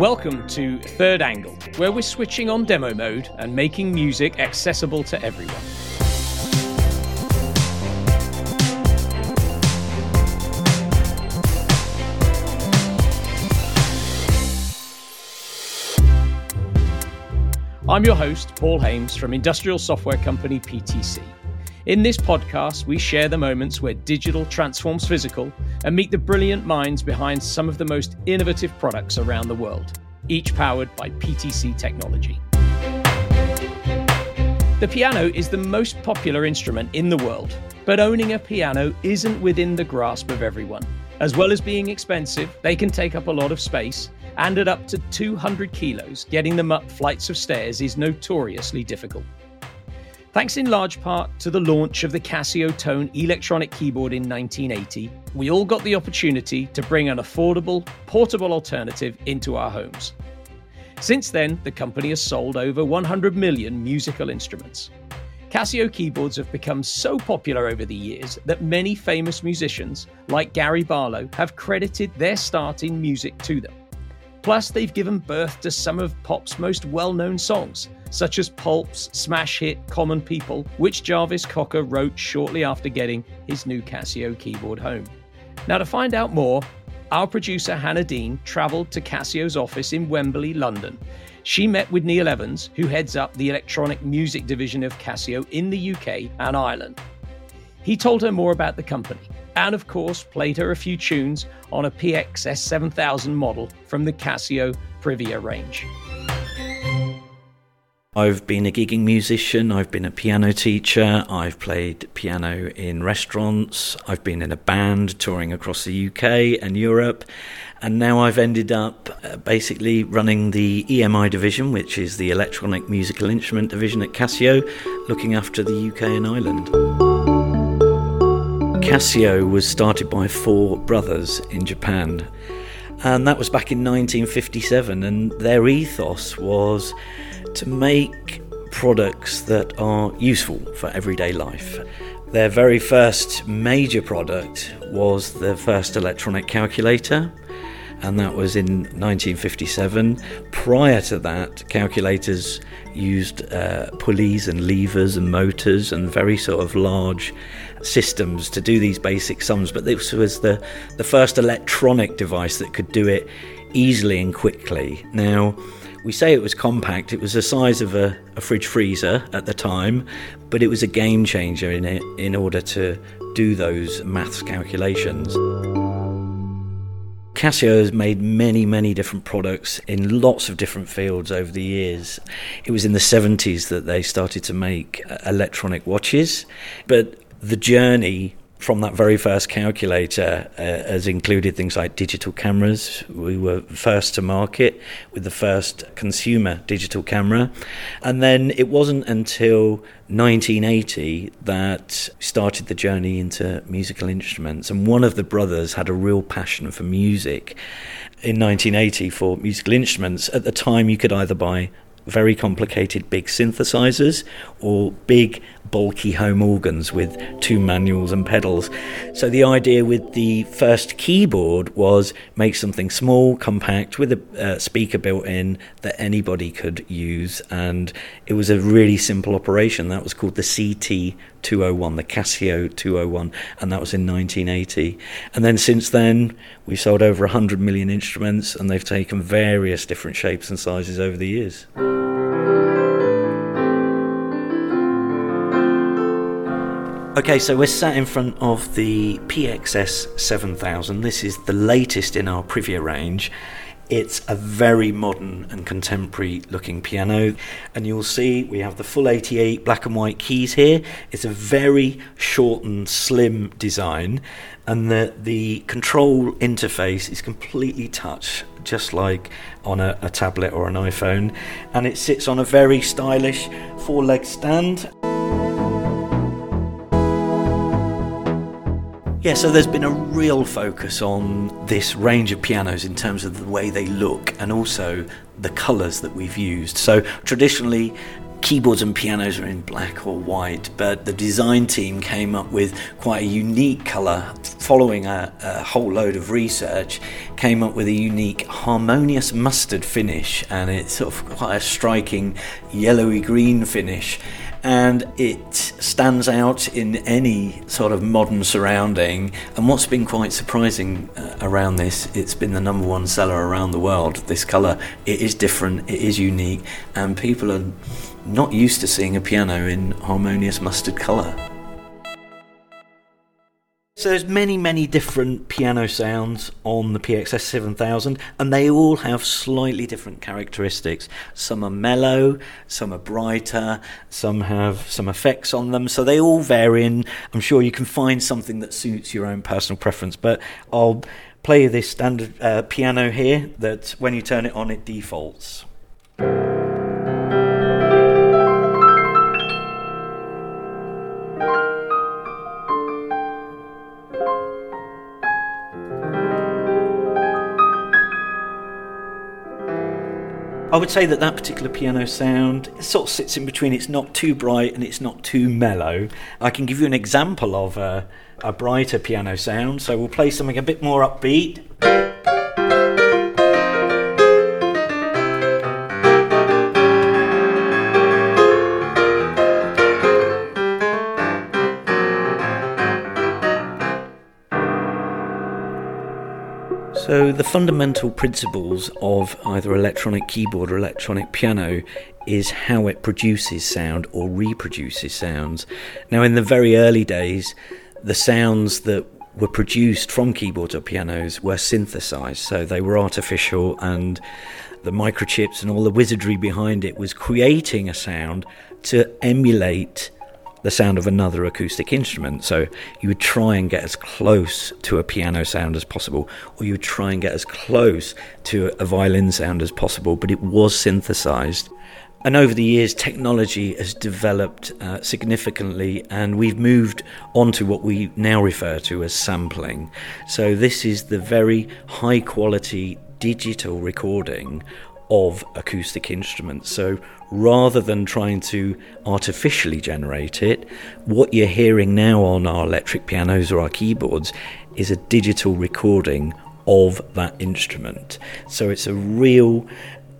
Welcome to Third Angle, where we're switching on demo mode and making music accessible to everyone. I'm your host, Paul Haimes from industrial software company PTC. In this podcast, we share the moments where digital transforms physical and meet the brilliant minds behind some of the most innovative products around the world, each powered by PTC technology. The piano is the most popular instrument in the world, but owning a piano isn't within the grasp of everyone. As well as being expensive, they can take up a lot of space, and at up to 200 kilos, getting them up flights of stairs is notoriously difficult. Thanks in large part to the launch of the Casiotone electronic keyboard in 1980, we all got the opportunity to bring an affordable, portable alternative into our homes. Since then, the company has sold over 100 million musical instruments. Casio keyboards have become so popular over the years that many famous musicians, like Gary Barlow, have credited their start in music to them. Plus, they've given birth to some of pop's most well known songs, such as Pulp's smash hit Common People, which Jarvis Cocker wrote shortly after getting his new Casio keyboard home. Now, to find out more, our producer Hannah Dean travelled to Casio's office in Wembley, London. She met with Neil Evans, who heads up the electronic music division of Casio in the UK and Ireland. He told her more about the company and, of course, played her a few tunes on a PX-S7000 model from the Casio Privia range. I've been a gigging musician, I've been a piano teacher, I've played piano in restaurants, I've been in a band touring across the UK and Europe, and now I've ended up uh, basically running the EMI division, which is the electronic musical instrument division at Casio, looking after the UK and Ireland. Casio was started by four brothers in Japan, and that was back in 1957. And their ethos was to make products that are useful for everyday life. Their very first major product was the first electronic calculator, and that was in 1957. Prior to that, calculators used uh, pulleys and levers and motors and very sort of large systems to do these basic sums, but this was the, the first electronic device that could do it easily and quickly. Now, we say it was compact, it was the size of a, a fridge freezer at the time, but it was a game changer in it in order to do those maths calculations. Casio has made many, many different products in lots of different fields over the years. It was in the 70s that they started to make uh, electronic watches, but the journey from that very first calculator uh, has included things like digital cameras. We were first to market with the first consumer digital camera. And then it wasn't until 1980 that started the journey into musical instruments. And one of the brothers had a real passion for music. In 1980, for musical instruments, at the time you could either buy very complicated big synthesizers or big bulky home organs with two manuals and pedals. So the idea with the first keyboard was make something small, compact, with a uh, speaker built in that anybody could use, and it was a really simple operation. That was called the CT 201, the Casio 201, and that was in 1980. And then since then, we've sold over 100 million instruments, and they've taken various different shapes and sizes over the years. Okay, so we're sat in front of the PX-S7000. This is the latest in our Privia range. It's a very modern and contemporary looking piano, and you'll see we have the full 88 black and white keys here. It's a very short and slim design, and the, the control interface is completely touch, just like on a, a tablet or an iPhone, and it sits on a very stylish four leg stand. Yeah, so there's been a real focus on this range of pianos in terms of the way they look and also the colours that we've used. So traditionally, keyboards and pianos are in black or white, but the design team came up with quite a unique colour following a, a, whole load of research, came up with a unique harmonious mustard finish, and it's sort of quite a striking yellowy green finish. And it stands out in any sort of modern surrounding. And what's been quite surprising uh, around this, it's been the number one seller around the world. This colour, it is different, it is unique, and people are not used to seeing a piano in harmonious mustard colour. So there's many, many different piano sounds on the PX-S7000, and they all have slightly different characteristics. Some are mellow, some are brighter, some have some effects on them. So they all vary, and I'm sure you can find something that suits your own personal preference. But I'll play this standard uh, piano here that when you turn it on, it defaults. I would say that that particular piano sound sort of sits in between. It's not too bright and it's not too mellow. I can give you an example of a, a brighter piano sound. So we'll play something a bit more upbeat. So, the fundamental principles of either electronic keyboard or electronic piano is how it produces sound or reproduces sounds. Now, in the very early days, the sounds that were produced from keyboards or pianos were synthesized, so they were artificial, and the microchips and all the wizardry behind it was creating a sound to emulate the sound of another acoustic instrument. So you would try and get as close to a piano sound as possible, or you would try and get as close to a violin sound as possible, but it was synthesized. And over the years, technology has developed uh, significantly, and we've moved on to what we now refer to as sampling. So, this is the very high quality digital recording of acoustic instruments. So rather than trying to artificially generate it, what you're hearing now on our electric pianos or our keyboards is a digital recording of that instrument. So it's a real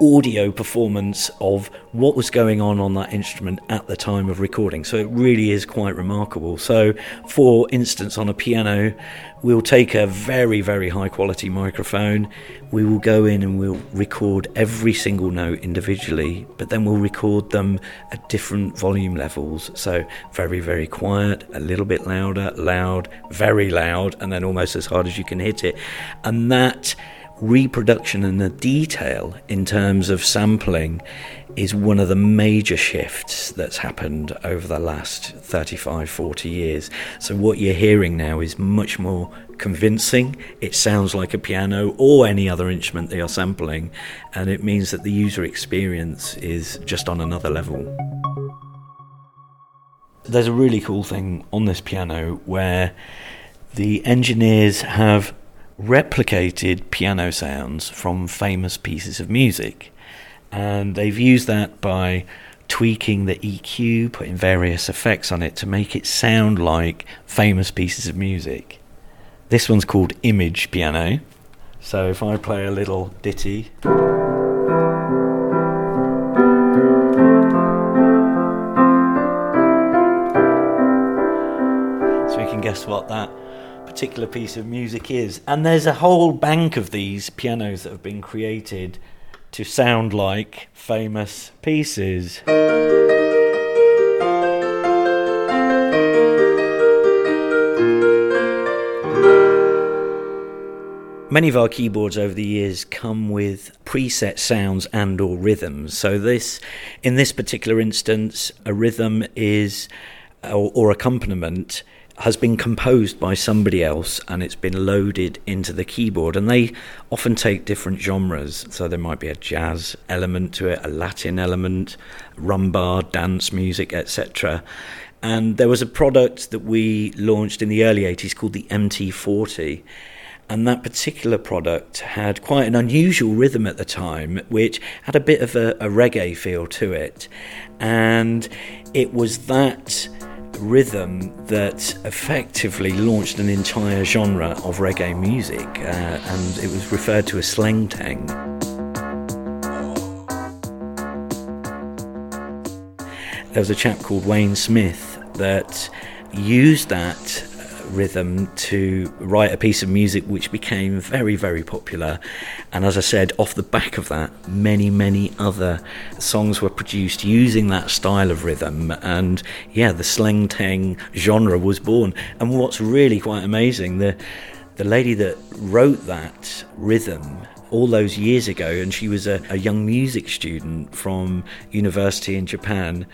audio performance of what was going on on that instrument at the time of recording. So it really is quite remarkable. So, for instance, on a piano, we'll take a very, very high quality microphone, we will go in and we'll record every single note individually, but then we'll record them at different volume levels. So, very, very quiet, a little bit louder, loud, very loud, and then almost as hard as you can hit it. And that reproduction and the detail in terms of sampling is one of the major shifts that's happened over the last 35 40 years. So what you're hearing now is much more convincing. It sounds like a piano or any other instrument they are sampling and it means that the user experience is just on another level. There's a really cool thing on this piano where the engineers have replicated piano sounds from famous pieces of music. And they've used that by tweaking the EQ, putting various effects on it to make it sound like famous pieces of music. This one's called Image Piano. So if I play a little ditty. So you can guess what that particular piece of music is. And there's a whole bank of these pianos that have been created to sound like famous pieces. Many of our keyboards over the years come with preset sounds and or rhythms. So this in this particular instance a rhythm is or, or accompaniment has been composed by somebody else and it's been loaded into the keyboard. And they often take different genres. So there might be a jazz element to it, a Latin element, rumba, dance music, etc. And there was a product that we launched in the early 80s called the MT40. And that particular product had quite an unusual rhythm at the time, which had a bit of a, a reggae feel to it. And it was that rhythm that effectively launched an entire genre of reggae music, uh, and it was referred to as sleng teng. There was a chap called Wayne Smith that used that rhythm to write a piece of music which became very, very popular. And as I said, off the back of that, many, many other songs were produced using that style of rhythm. And yeah, the sleng teng genre was born. And what's really quite amazing, the the lady that wrote that rhythm all those years ago, and she was a, a young music student from university in Japan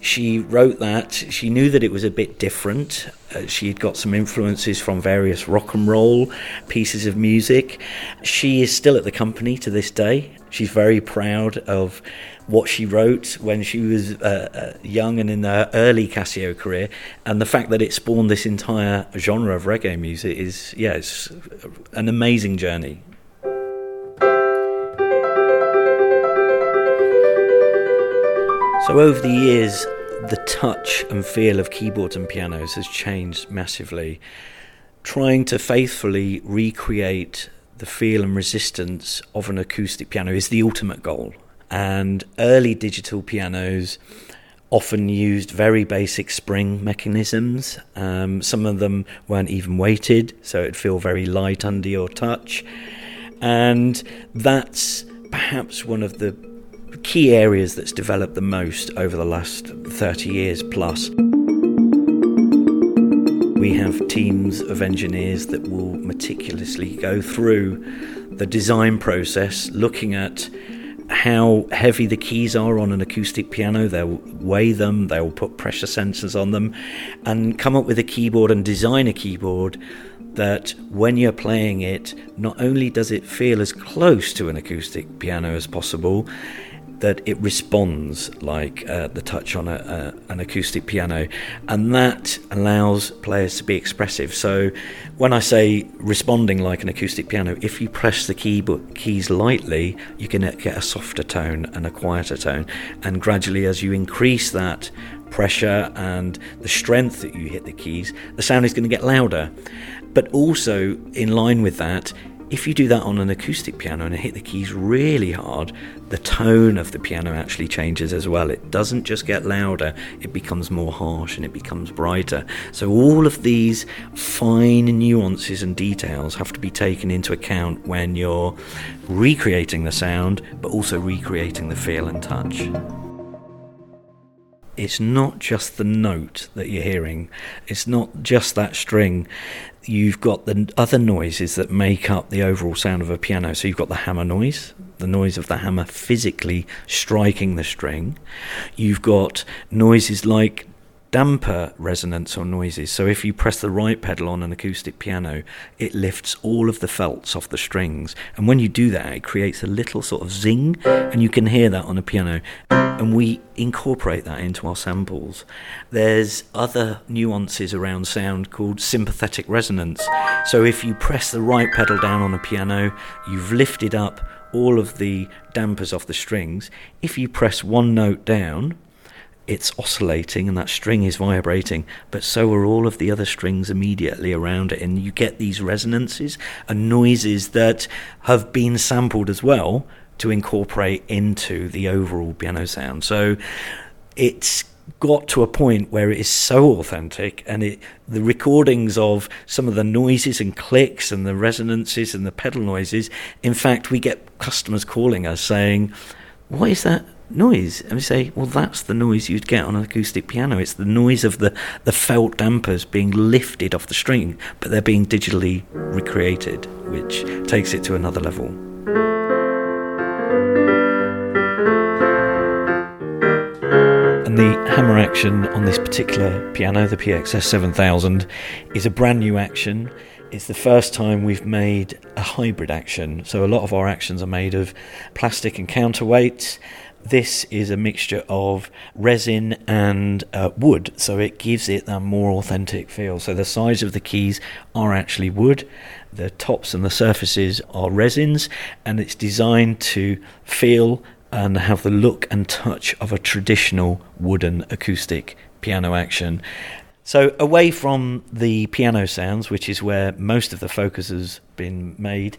she wrote that. She knew that it was a bit different. Uh, she had got some influences from various rock and roll pieces of music. She is still at the company to this day. She's very proud of what she wrote when she was uh, uh, young and in her early Casio career, and the fact that it spawned this entire genre of reggae music is, yeah, an amazing journey. So, over the years, the touch and feel of keyboards and pianos has changed massively. Trying to faithfully recreate the feel and resistance of an acoustic piano is the ultimate goal. And early digital pianos often used very basic spring mechanisms. Um, some of them weren't even weighted, so it'd feel very light under your touch. And that's perhaps one of the key areas that's developed the most over the last 30 years plus. We have teams of engineers that will meticulously go through the design process, looking at how heavy the keys are on an acoustic piano. They'll weigh them, they'll put pressure sensors on them, and come up with a keyboard and design a keyboard that when you're playing it, not only does it feel as close to an acoustic piano as possible, that it responds like uh, the touch on a, a, an acoustic piano, and that allows players to be expressive. So, when I say responding like an acoustic piano, if you press the keys lightly, you can get a softer tone and a quieter tone, and gradually, as you increase that pressure and the strength that you hit the keys, the sound is going to get louder. But also, in line with that, if you do that on an acoustic piano and hit the keys really hard, the tone of the piano actually changes as well. It doesn't just get louder, it becomes more harsh and it becomes brighter. So, all of these fine nuances and details have to be taken into account when you're recreating the sound, but also recreating the feel and touch it's not just the note that you're hearing, it's not just that string. You've got the other noises that make up the overall sound of a piano. So you've got the hammer noise, the noise of the hammer physically striking the string. You've got noises like damper resonance or noises. So if you press the right pedal on an acoustic piano, it lifts all of the felts off the strings. And when you do that, it creates a little sort of zing, and you can hear that on a piano. And we incorporate that into our samples. There's other nuances around sound called sympathetic resonance. So if you press the right pedal down on a piano, you've lifted up all of the dampers off the strings. If you press one note down, it's oscillating and that string is vibrating, but so are all of the other strings immediately around it. And you get these resonances and noises that have been sampled as well to incorporate into the overall piano sound. So it's got to a point where it is so authentic and it the recordings of some of the noises and clicks and the resonances and the pedal noises in fact we get customers calling us saying what is that noise. And we say, well, that's the noise you'd get on an acoustic piano. It's the noise of the, the felt dampers being lifted off the string, but they're being digitally recreated, which takes it to another level. And the hammer action on this particular piano, the PX-S7000, is a brand new action. It's the first time we've made a hybrid action. So a lot of our actions are made of plastic and counterweights this is a mixture of resin and uh, wood, so it gives it a more authentic feel. So the sides of the keys are actually wood, The tops and the surfaces are resins, and it's designed to feel and have the look and touch of a traditional wooden acoustic piano action. So, away from the piano sounds, which is where most of the focus has been made,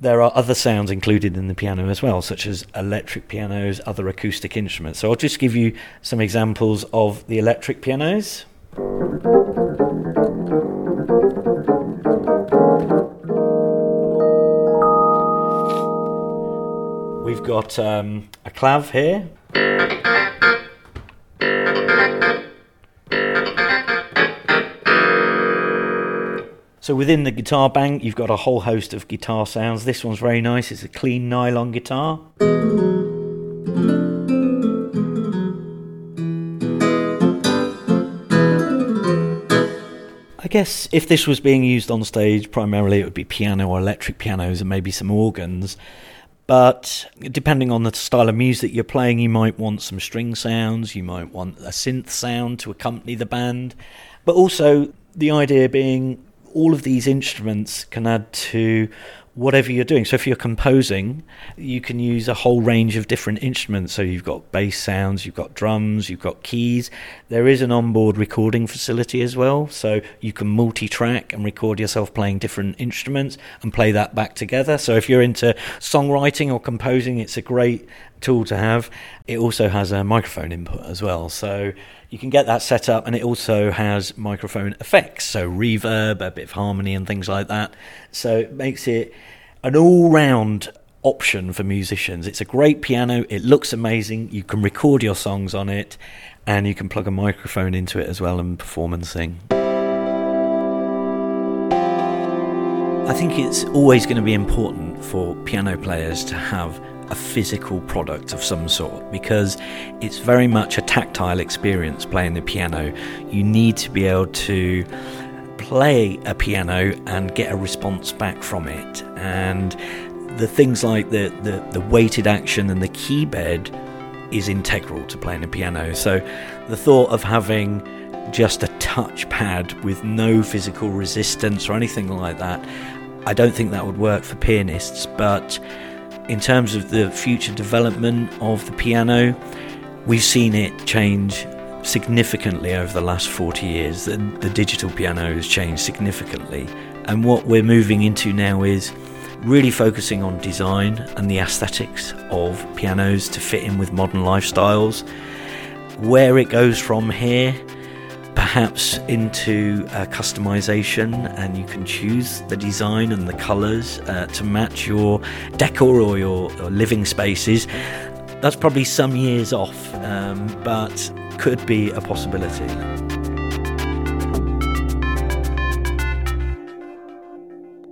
there are other sounds included in the piano as well, such as electric pianos, other acoustic instruments. So, I'll just give you some examples of the electric pianos. We've got um, a clav here. So within the guitar bank, you've got a whole host of guitar sounds. This one's very nice. It's a clean nylon guitar. I guess if this was being used on stage, primarily it would be piano or electric pianos and maybe some organs. But depending on the style of music you're playing, you might want some string sounds, you might want a synth sound to accompany the band. But also, the idea being all of these instruments can add to whatever you're doing. So if you're composing, you can use a whole range of different instruments. So you've got bass sounds, you've got drums, you've got keys. There is an onboard recording facility as well, so you can multi-track and record yourself playing different instruments and play that back together. So if you're into songwriting or composing, it's a great tool to have. It also has a microphone input as well. So you can get that set up and it also has microphone effects so reverb a bit of harmony and things like that. So it makes it an all-round option for musicians. It's a great piano. It looks amazing. You can record your songs on it and you can plug a microphone into it as well and perform and sing. I think it's always going to be important for piano players to have a physical product of some sort because it's very much a tactile experience playing the piano. You need to be able to play a piano and get a response back from it. And the things like the, the, the weighted action and the key bed is integral to playing a piano. So the thought of having just a touchpad with no physical resistance or anything like that, I don't think that would work for pianists, but in terms of the future development of the piano, we've seen it change significantly over the last 40 years. The, the, digital piano has changed significantly. And what we're moving into now is really focusing on design and the aesthetics of pianos to fit in with modern lifestyles. Where it goes from here perhaps into uh, customization and you can choose the design and the colors uh, to match your decor or your, your, living spaces. That's probably some years off, um, but could be a possibility.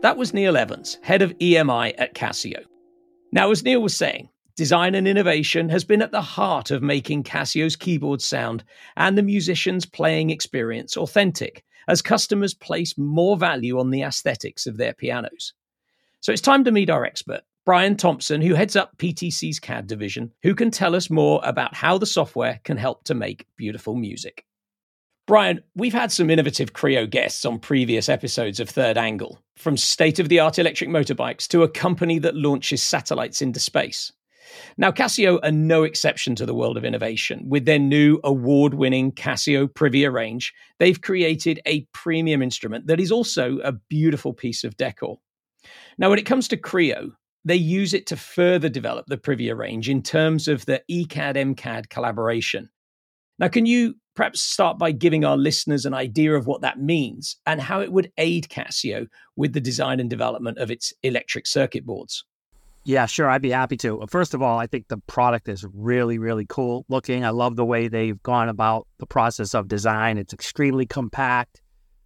That was Neil Evans, head of EMI at Casio. Now, as Neil was saying, Design and innovation has been at the heart of making Casio's keyboard sound and the musician's playing experience authentic as customers place more value on the aesthetics of their pianos. So it's time to meet our expert, Brian Thompson, who heads up PTC's CAD division, who can tell us more about how the software can help to make beautiful music. Brian, we've had some innovative Creo guests on previous episodes of Third Angle, from state of the art electric motorbikes to a company that launches satellites into space. Now, Casio are no exception to the world of innovation. With their new award winning Casio Privia range, they've created a premium instrument that is also a beautiful piece of decor. Now, when it comes to Creo, they use it to further develop the Privia range in terms of the ECAD MCAD collaboration. Now, can you perhaps start by giving our listeners an idea of what that means and how it would aid Casio with the design and development of its electric circuit boards? Yeah, sure. I'd be happy to. Uh, first of all, I think the product is really, really cool looking. I love the way they've gone about the process of design. It's extremely compact,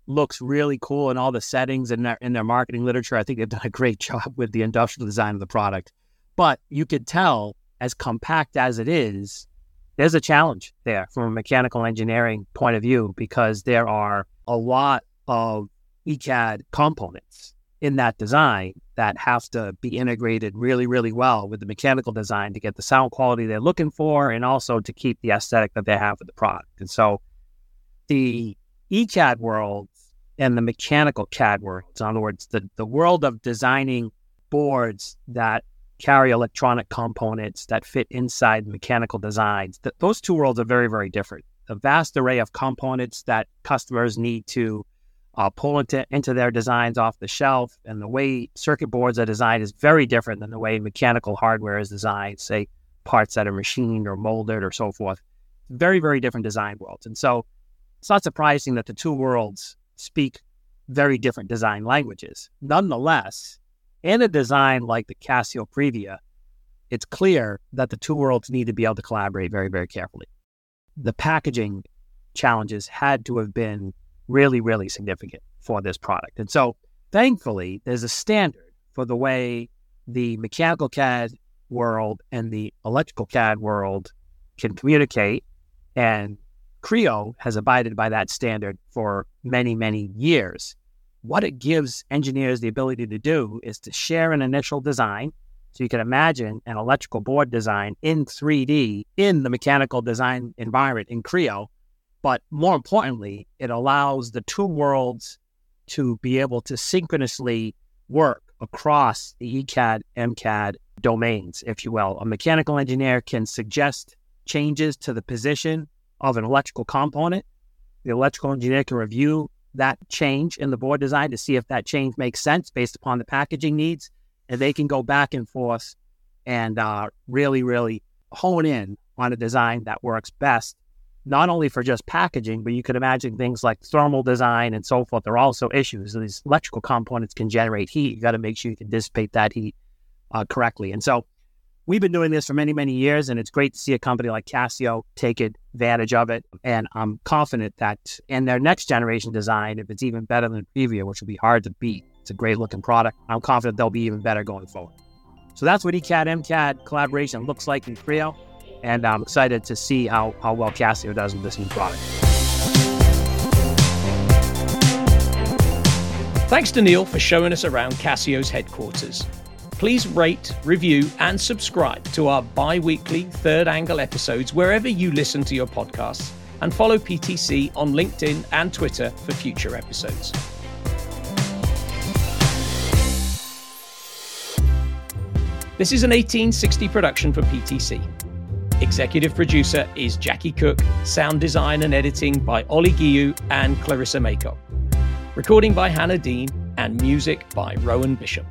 looks really cool in all the settings in their in their marketing literature. I think they've done a great job with the industrial design of the product. But you could tell, as compact as it is, there's a challenge there from a mechanical engineering point of view because there are a lot of ECAD components in that design that have to be integrated really, really well with the mechanical design to get the sound quality they're looking for and also to keep the aesthetic that they have with the product. And so the ECAD world and the mechanical CAD world. In other words, the, the world of designing boards that carry electronic components that fit inside mechanical designs. That those two worlds are very, very different. The vast array of components that customers need to uh, pull into, into their designs off the shelf, and the way circuit boards are designed is very different than the way mechanical hardware is designed. Say parts that are machined or molded or so forth. Very, very different design worlds, and so it's not surprising that the two worlds speak very different design languages. Nonetheless, in a design like the Casio Privia, it's clear that the two worlds need to be able to collaborate very, very carefully. The packaging challenges had to have been really, really significant for this product. And so, thankfully, there's a standard for the way the mechanical CAD world and the electrical CAD world can communicate. And Creo has abided by that standard for many, many years what it gives engineers the ability to do is to share an initial design. So you can imagine an electrical board design in 3D in the mechanical design environment in Creo. But more importantly, it allows the two worlds to be able to synchronously work across the ECAD, MCAD domains, if you will. A mechanical engineer can suggest changes to the position of an electrical component. The electrical engineer can review that change in the board design to see if that change makes sense based upon the packaging needs. And they can go back and forth and uh, really, really hone in on a design that works best, not only for just packaging, but you could imagine things like thermal design and so forth. There are also issues. These electrical components can generate heat. You got to make sure you can dissipate that heat uh, correctly. And so we've been doing this for many, many years, and it's great to see a company like Casio take advantage of it. And I'm confident that in their next generation design, if it's even better than Privia, which will be hard to beat, it's a great looking product. I'm confident they'll be even better going forward. So that's what ECAD MCAD collaboration looks like in Creo. And I'm excited to see how, how well Casio does with this new product. Thanks to Neil for showing us around Casio's headquarters please rate, review, and subscribe to our bi weekly third angle episodes wherever you listen to your podcasts, and follow PTC on LinkedIn and Twitter for future episodes. This is an 18Sixty production for PTC. Executive producer is Jackie Cook, sound design and editing by Ollie Guillou and Clarissa Maycock. Recording by Hannah Dean, and music by Rowan Bishop.